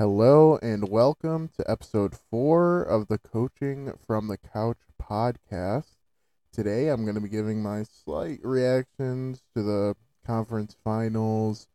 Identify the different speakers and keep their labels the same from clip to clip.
Speaker 1: Hello and welcome to episode four of the Coaching from the Couch podcast. Today I'm going to be giving my slight reactions to the conference finals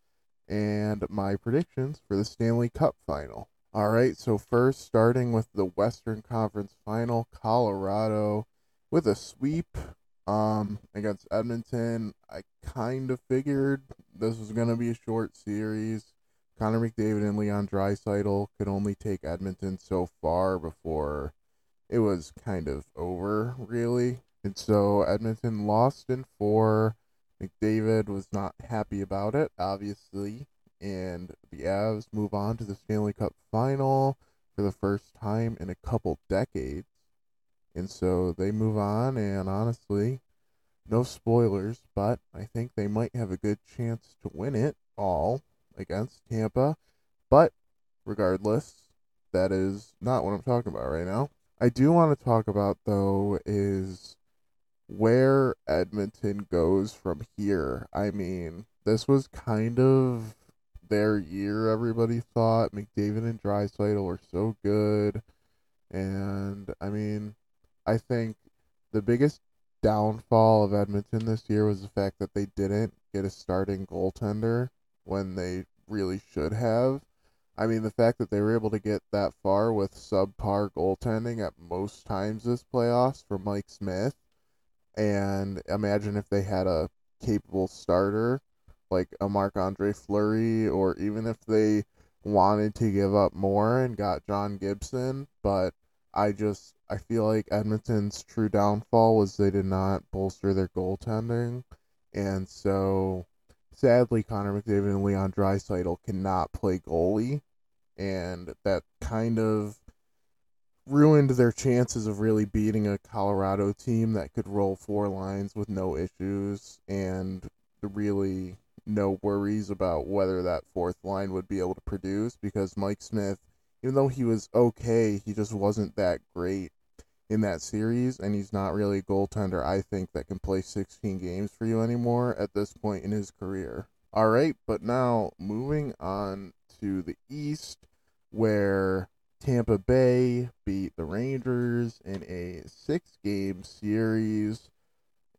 Speaker 1: and my predictions for the Stanley Cup final. All right, so first, starting with the Western Conference final, Colorado with a sweep um, against Edmonton. I kind of figured this was going to be a short series. Connor McDavid and Leon Draisaitl could only take Edmonton so far before it was kind of over, really. And so Edmonton lost in four. McDavid was not happy about it, obviously. And the Avs move on to the Stanley Cup final for the first time in a couple decades. And so they move on, and honestly, no spoilers, but I think they might have a good chance to win it all against Tampa. But regardless, that is not what I'm talking about right now. I do want to talk about, though, is where Edmonton goes from here. I mean, this was kind of their year, everybody thought. McDavid and Draisaitl were so good. And, I mean, I think the biggest downfall of Edmonton this year was the fact that they didn't get a starting goaltender when they really should have. I mean, the fact that they were able to get that far with subpar goaltending at most times this playoffs for Mike Smith, and imagine if they had a capable starter like a Marc Andre Fleury, or even if they wanted to give up more and got John Gibson, but I just I feel like Edmonton's true downfall was they did not bolster their goaltending, and so sadly Connor McDavid and Leon Draisaitl cannot play goalie, and that kind of ruined their chances of really beating a Colorado team that could roll four lines with no issues and really no worries about whether that fourth line would be able to produce because Mike Smith, even though he was okay, he just wasn't that great in that series, and he's not really a goaltender, I think, that can play 16 games for you anymore at this point in his career. All right, but now moving on to the East, where Tampa Bay beat the Rangers in a six game series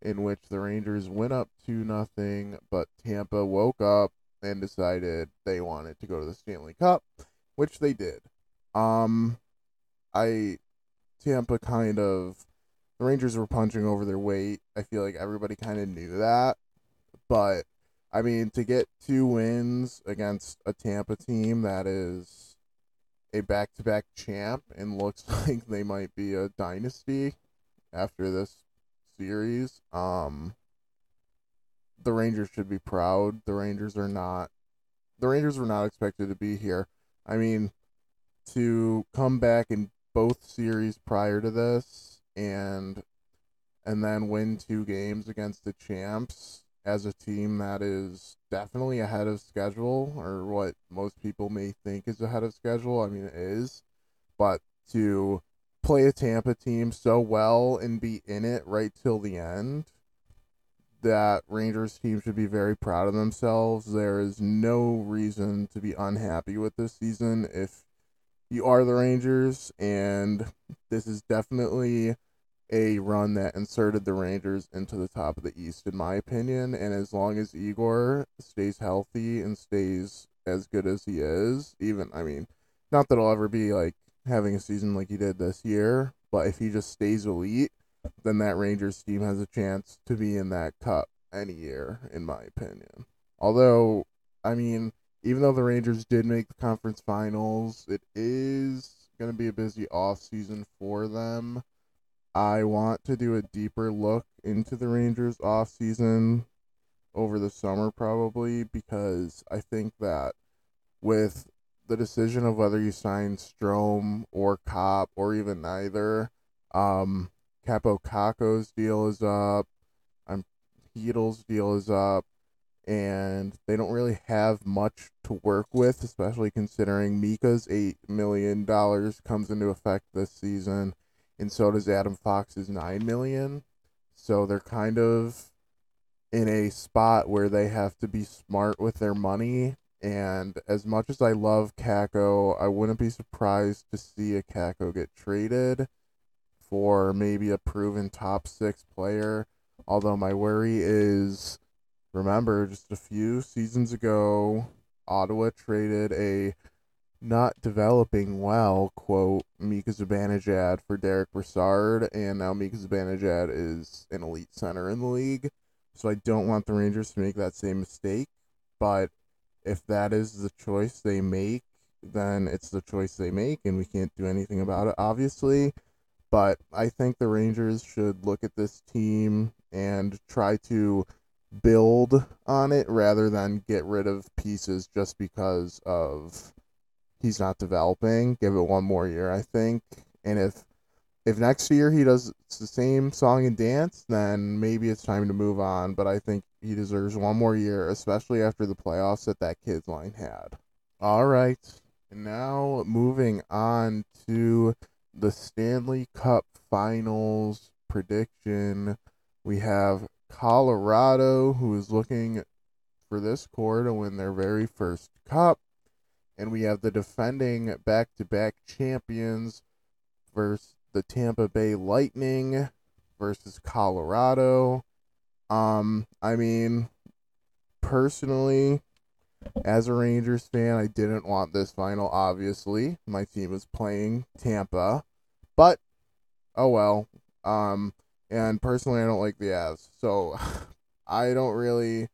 Speaker 1: in which the Rangers went up 2 nothing, but Tampa woke up and decided they wanted to go to the Stanley Cup, which they did. Um I Tampa kind of the Rangers were punching over their weight. I feel like everybody kind of knew that. But I mean, to get two wins against a Tampa team that is a back-to-back champ and looks like they might be a dynasty after this series. Um, the Rangers should be proud. The Rangers are not. The Rangers were not expected to be here. I mean, to come back in both series prior to this and and then win two games against the champs as a team that is definitely ahead of schedule or what most people may think is ahead of schedule. I mean, it is. But to play a Tampa team so well and be in it right till the end. That Rangers team should be very proud of themselves. There is no reason to be unhappy with this season if you are the Rangers, and this is definitely a run that inserted the Rangers into the top of the East, in my opinion. And as long as Igor stays healthy and stays as good as he is, even, I mean, not that I'll ever be like having a season like he did this year, but if he just stays elite, then that Rangers team has a chance to be in that cup any year, in my opinion. Although, I mean, even though the Rangers did make the conference finals, it is going to be a busy off season for them. I want to do a deeper look into the Rangers off season over the summer probably because I think that with the decision of whether you sign Strome or Copp or even neither. Um, Kaapo Kakko's deal is up. I'm Chytil's deal is up, and they don't really have much to work with, especially considering Mika's eight million dollars comes into effect this season, and so does Adam Fox's 9 million. So they're kind of in a spot where they have to be smart with their money And as much as I love Kakko, I wouldn't be surprised to see a Kakko get traded for maybe a proven top six player. Although my worry is remember, just a few seasons ago, Ottawa traded a not developing well, quote, Mika Zibanejad for Derek Brassard, and now Mika Zibanejad is an elite center in the league. So I don't want the Rangers to make that same mistake. But if that is the choice they make, then it's the choice they make, and we can't do anything about it, obviously. But I think the Rangers should look at this team and try to build on it rather than get rid of pieces just because of he's not developing. Give it one more year, I think. And if if next year he does the same song and dance, then maybe it's time to move on. But I think he deserves one more year, especially after the playoffs that that kids line had. All right, and now moving on to the Stanley Cup Finals prediction. We have Colorado, who is looking for this core to win their very first cup. And we have the defending back to back champions versus the Tampa Bay Lightning versus Colorado. Um, I mean, personally, as a Rangers fan, I didn't want this final, obviously. My team was playing Tampa. But oh well. Um and personally, I don't like the Avs, so I don't really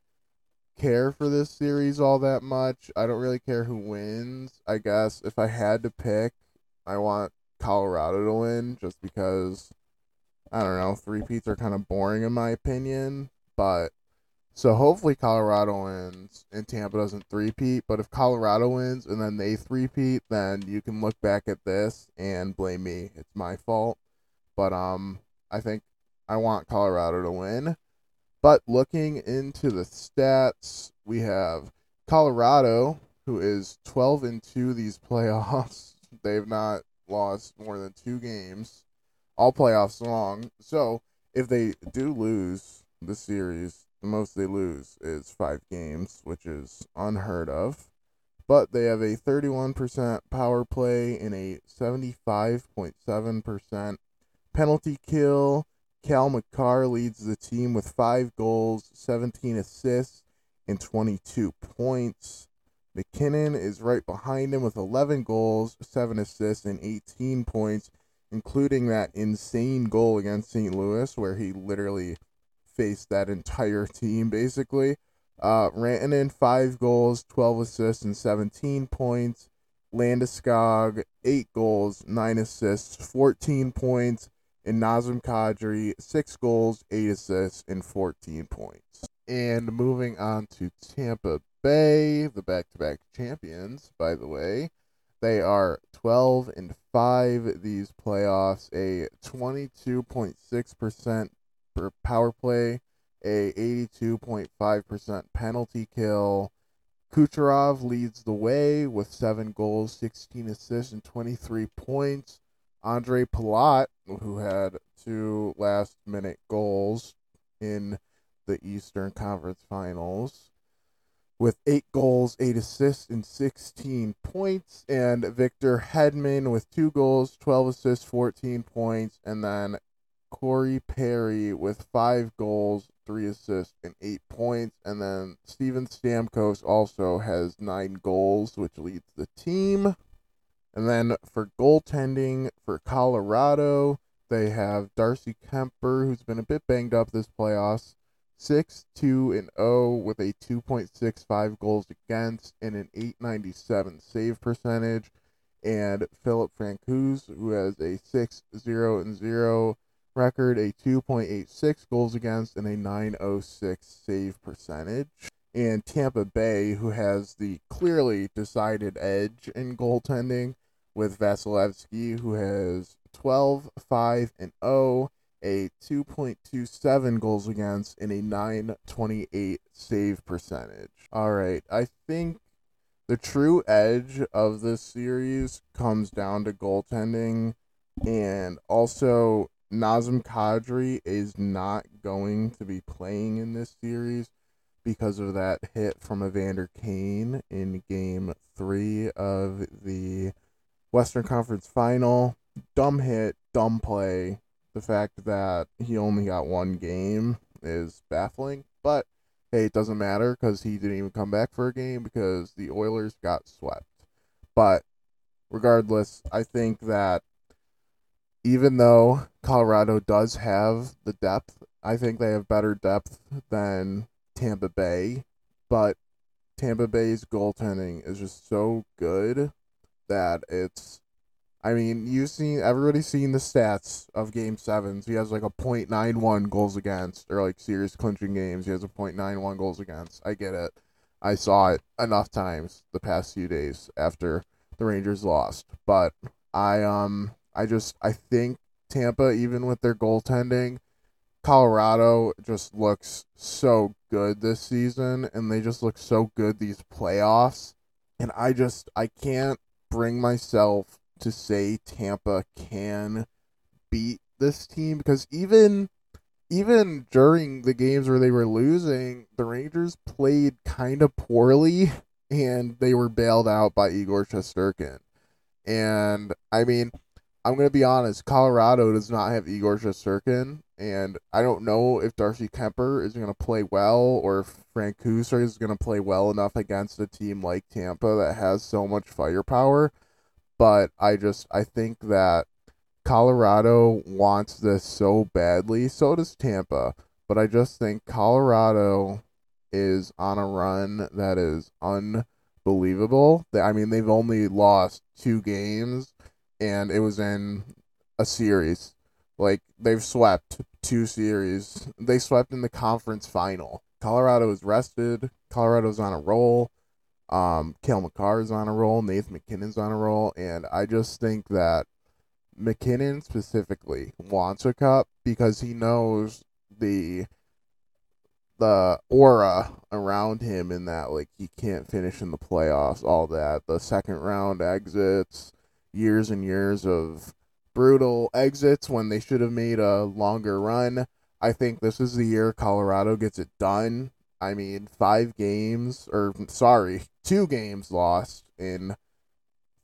Speaker 1: care for this series all that much. I don't really care who wins. I guess if I had to pick, I want Colorado to win just because I don't know, three peats are kind of boring in my opinion, but so hopefully Colorado wins and Tampa doesn't three-peat. But if Colorado wins and then they three-peat, then you can look back at this and blame me. It's my fault. But um, I think I want Colorado to win. But looking into the stats, we have Colorado, who is 12 and 2 these playoffs. They've not lost more than two games, all playoffs long. So if they do lose the series, the most they lose is five games, which is unheard of. But they have a 31% power play and a 75.7% penalty kill Cale Makar leads the team with five goals, 17 assists, and 22 points. MacKinnon is right behind him with 11 goals, 7 assists, and 18 points, including that insane goal against St. Louis where he literally faced that entire team basically. Uh, Rantanen, 5 goals, 12 assists, and 17 points. Landeskog, 8 goals, 9 assists, 14 points and Nazem Kadri, six goals, eight assists, and 14 points. And moving on to Tampa Bay, the back to back champions, by the way. They are 12 and 5 these playoffs, a 22.6% per power play, a 82.5% penalty kill. Kucherov leads the way with 7 goals, 16 assists, and 23 points. Andre Palat, who had two last minute goals in the Eastern Conference Finals, with eight goals, eight assists, and 16 points. And Victor Hedman with two goals, 12 assists, 14 points. And then Corey Perry with five goals, three assists, and eight points. And then Steven Stamkos also has nine goals, which leads the team. And then for goaltending for Colorado, they have Darcy Kuemper, who's been a bit banged up this playoffs. 6 2 and 0 with a 2.65 goals against and an 897 save percentage. And Philip Francouz, who has a 6 0 and 0 record, a 2.86 goals against, and a 906 save percentage and Tampa Bay, who has the clearly decided edge in goaltending, with Vasilevskiy, who has 12, 5, and 0, a 2.27 goals against, and a 928 save percentage. All right, I think the true edge of this series comes down to goaltending, and also Nazem Kadri is not going to be playing in this series because of that hit from Evander Kane in game three of the Western Conference final. Dumb hit, dumb play. The fact that he only got one game is baffling, but hey, it doesn't matter because he didn't even come back for a game because the Oilers got swept. But regardless, I think that even though Colorado does have the depth, I think they have better depth than Tampa Bay, but Tampa Bay's goaltending is just so good that it's I mean, you've seen everybody's seen the stats of game sevens. He has like a .91 goals against, or like series clinching games. He has a .91 goals against. I get it. I saw it enough times the past few days after the Rangers lost. But I um I just I think Tampa, even with their goaltending, Colorado just looks so good this season, and they just look so good these playoffs. And I just I can't bring myself to say Tampa can beat this team because even even during the games where they were losing, the Rangers played kind of poorly and they were bailed out by Igor Shesterkin. And I mean, I'm going to be honest, Colorado does not have Igor Shesterkin and I don't know if Darcy Kuemper is going to play well or if Frank Francouz is going to play well enough against a team like Tampa that has so much firepower. But I just I think that Colorado wants this so badly. So does Tampa. But I just think Colorado is on a run that is unbelievable. I mean, they've only lost two games, and it was in a series. Like they've swept two series. They swept in the conference final. Colorado is rested. Colorado's on a roll. Um, Cale Makar is on a roll. Nathan MacKinnon's on a roll, and I just think that MacKinnon specifically wants a cup because he knows the the aura around him in that like he can't finish in the playoffs, all that. The second round exits, years and years of brutal exits when they should have made a longer run. I think this is the year Colorado gets it done. I mean, five games, or sorry, two games lost in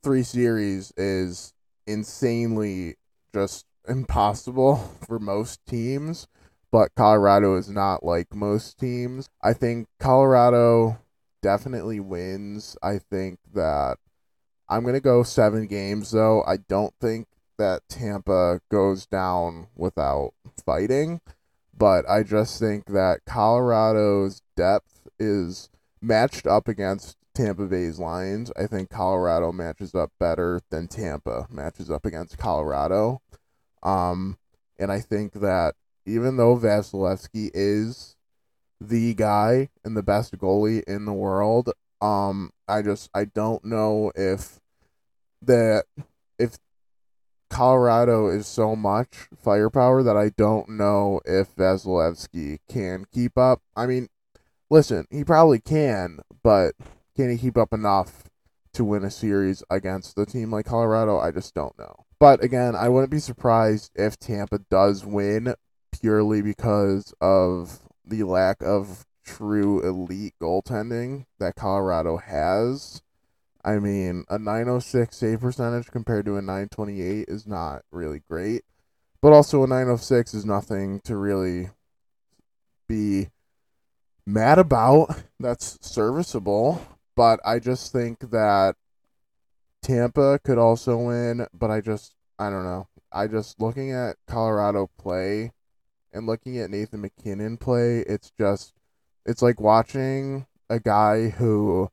Speaker 1: three series is insanely just impossible for most teams. But Colorado is not like most teams. I think Colorado definitely wins. I think that I'm going to go seven games, though. I don't think that Tampa goes down without fighting, but I just think that Colorado's depth is matched up against Tampa Bay's lines. I think Colorado matches up better than Tampa matches up against Colorado. Um, and I think that even though Vasilevskiy is the guy and the best goalie in the world, um, I just I don't know if that if Colorado is so much firepower that I don't know if Vasilevskiy can keep up. I mean, listen, he probably can, but can he keep up enough to win a series against a team like Colorado? I just don't know. But again, I wouldn't be surprised if Tampa does win purely because of the lack of true elite goaltending that Colorado has. I mean, a 906 save percentage compared to a 928 is not really great, but also a 906 is nothing to really be mad about. That's serviceable, but I just think that Tampa could also win, but I just I don't know. I just looking at Colorado play and looking at Nathan MacKinnon play, it's just it's like watching a guy who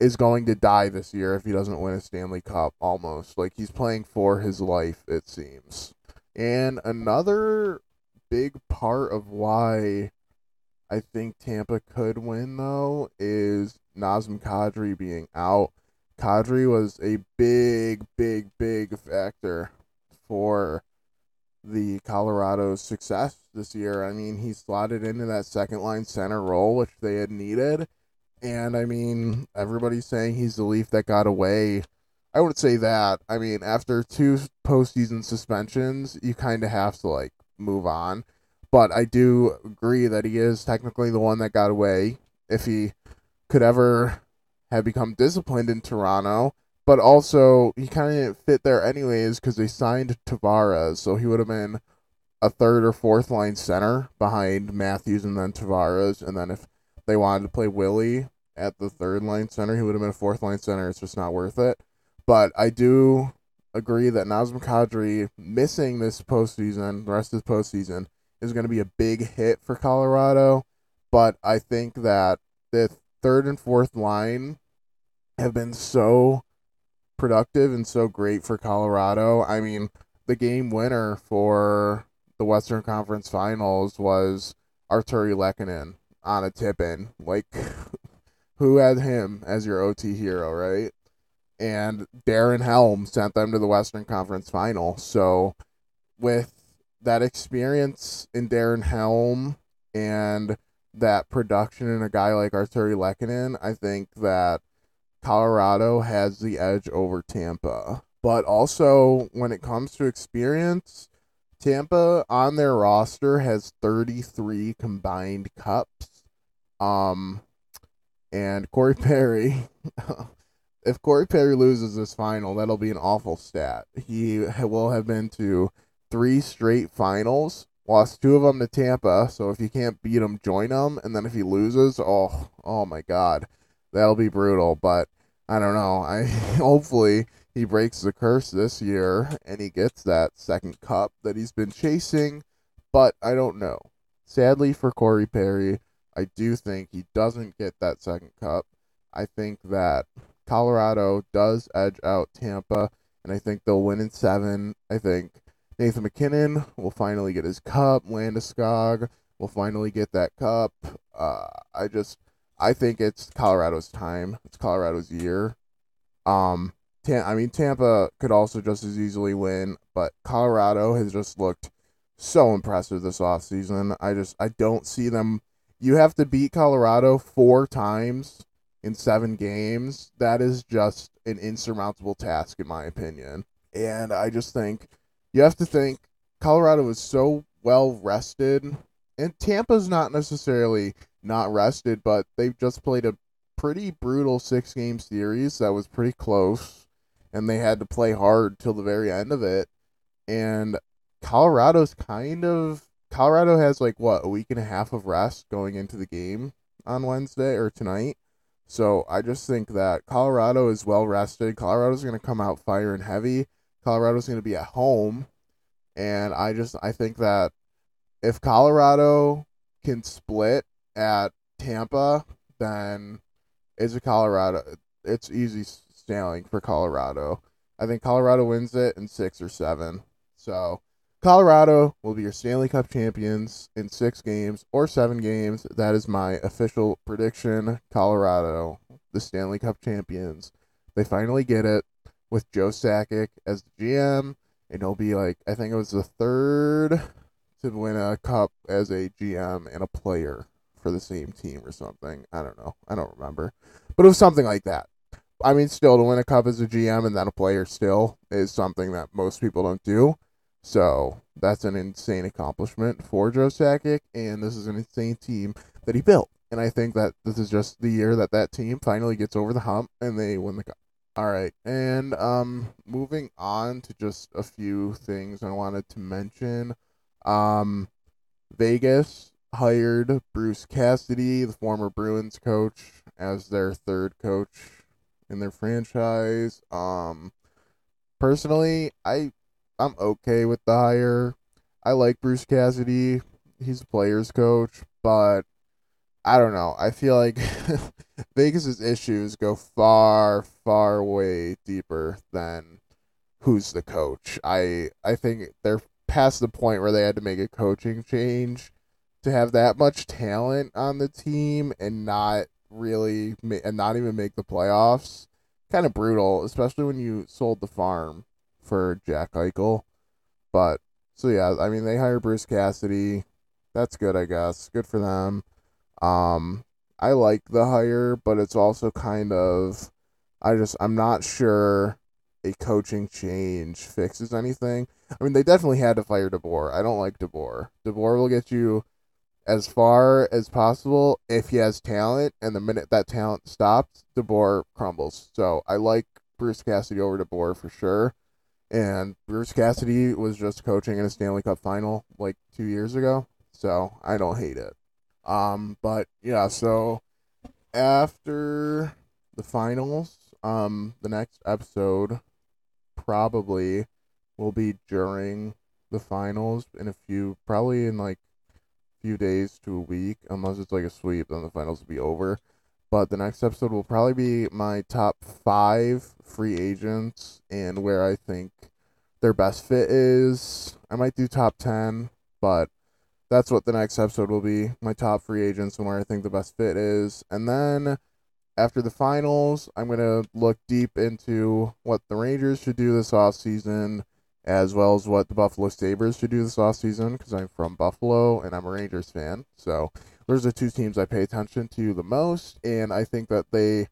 Speaker 1: is going to die this year if he doesn't win a Stanley Cup almost. Like he's playing for his life, it seems. And another big part of why I think Tampa could win though is Nazem Kadri being out. Kadri was a big, big, big factor for the Colorado's success this year. I mean, he slotted into that second line center role, which they had needed and I mean, everybody's saying he's the Leaf that got away. I would say that. I mean, after two postseason suspensions, you kind of have to like move on. But I do agree that he is technically the one that got away if he could ever have become disciplined in Toronto. But also, he kind of didn't fit there anyways because they signed Tavares, so he would have been a third or fourth line center behind Matthews and then Tavares. And then if they wanted to play Willie at the third line center, he would have been a fourth line center. It's just not worth it. But I do agree that Nazem Kadri missing this postseason, the rest of the postseason, is going to be a big hit for Colorado. But I think that the third and fourth line have been so productive and so great for Colorado. I mean, the game winner for the Western Conference Finals was Artturi Lehkonen on a tip in. Like, who had him as your OT hero, right? And Darren Helm sent them to the Western Conference Final. So, with that experience in Darren Helm and that production in a guy like Artturi Lehkonen, I think that Colorado has the edge over Tampa. But also, when it comes to experience, Tampa on their roster has 33 combined cups. Um, and Corey Perry, if Corey Perry loses this final, that'll be an awful stat. He will have been to three straight finals, lost two of them to Tampa. So if you can't beat him, join him. And then if he loses, oh, oh my God, that'll be brutal. But I don't know. I hopefully he breaks the curse this year and he gets that second cup that he's been chasing, but I don't know. Sadly for Corey Perry, I do think he doesn't get that second cup. I think that Colorado does edge out Tampa, and I think they'll win in seven. I think Nathan MacKinnon will finally get his cup. Landeskog will finally get that cup. Uh, I just, I think it's Colorado's time. It's Colorado's year. Um, Tam- I mean, Tampa could also just as easily win, but Colorado has just looked so impressive this offseason. I just I don't see them. You have to beat Colorado four times in seven games. That is just an insurmountable task, in my opinion. And I just think you have to think Colorado is so well rested, and Tampa's not necessarily not rested, but they've just played a pretty brutal six game series that was pretty close and they had to play hard till the very end of it. And Colorado's kind of Colorado has like what a week and a half of rest going into the game on Wednesday or tonight. So I just think that Colorado is well rested. Colorado's going to come out firing heavy. Colorado's going to be at home, and I just I think that if Colorado can split at Tampa, then it's a Colorado. It's easy sailing for Colorado. I think Colorado wins it in six or seven. So Colorado will be your Stanley Cup champions in six games or seven games. That is my official prediction. Colorado, the Stanley Cup champions. They finally get it with Joe Sakic as the GM, and he'll be like, I think it was the third to win a cup as a GM and a player for the same team or something. I don't know. I don't remember. But it was something like that. I mean, still to win a cup as a GM and then a player still is something that most people don't do. So that's an insane accomplishment for Joe Sakic, and this is an insane team that he built. And I think that this is just the year that that team finally gets over the hump and they win the cup. All right, and um, moving on to just a few things I wanted to mention. Um, Vegas hired Bruce Cassidy, the former Bruins coach, as their third coach in their franchise. Um, personally, I I'm okay with the hire. I like Bruce Cassidy. He's a player's coach, but I don't know. I feel like Vegas's issues go far, far way deeper than who's the coach. I I think they're past the point where they had to make a coaching change to have that much talent on the team and not really and not even make the playoffs. Kind of brutal, especially when you sold the farm for Jack Eichel. But so yeah, I mean they hire Bruce Cassidy. That's good, I guess. Good for them. Um, I like the hire, but it's also kind of, I just I'm not sure a coaching change fixes anything. I mean, they definitely had to fire DeBoer. I don't like DeBoer. DeBoer will get you as far as possible if he has talent, and the minute that talent stops, DeBoer crumbles. So I like Bruce Cassidy over DeBoer for sure. And Bruce Cassidy was just coaching in a Stanley Cup final like two years ago, so I don't hate it. Um, but yeah, so after the finals, um, the next episode probably will be during the finals in a few, probably in like a few days to a week, unless it's like a sweep, then the finals will be over. But the next episode will probably be my top five free agents and where I think their best fit is. I might do top 10, but that's what the next episode will be my top free agents and where I think the best fit is. And then after the finals, I'm going to look deep into what the Rangers should do this offseason, as well as what the Buffalo Sabres should do this offseason, because I'm from Buffalo and I'm a Rangers fan. So those are two teams I pay attention to the most, and I think that they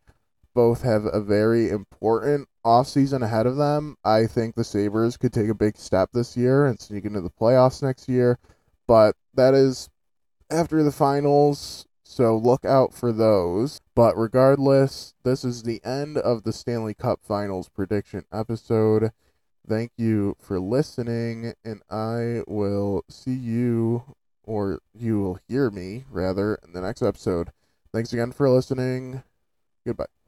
Speaker 1: both have a very important offseason ahead of them. I think the Sabres could take a big step this year and sneak into the playoffs next year, but that is after the finals, so look out for those. But regardless, this is the end of the Stanley Cup Finals prediction episode. Thank you for listening, and I will see you, or you will hear me, rather, in the next episode. Thanks again for listening. Goodbye.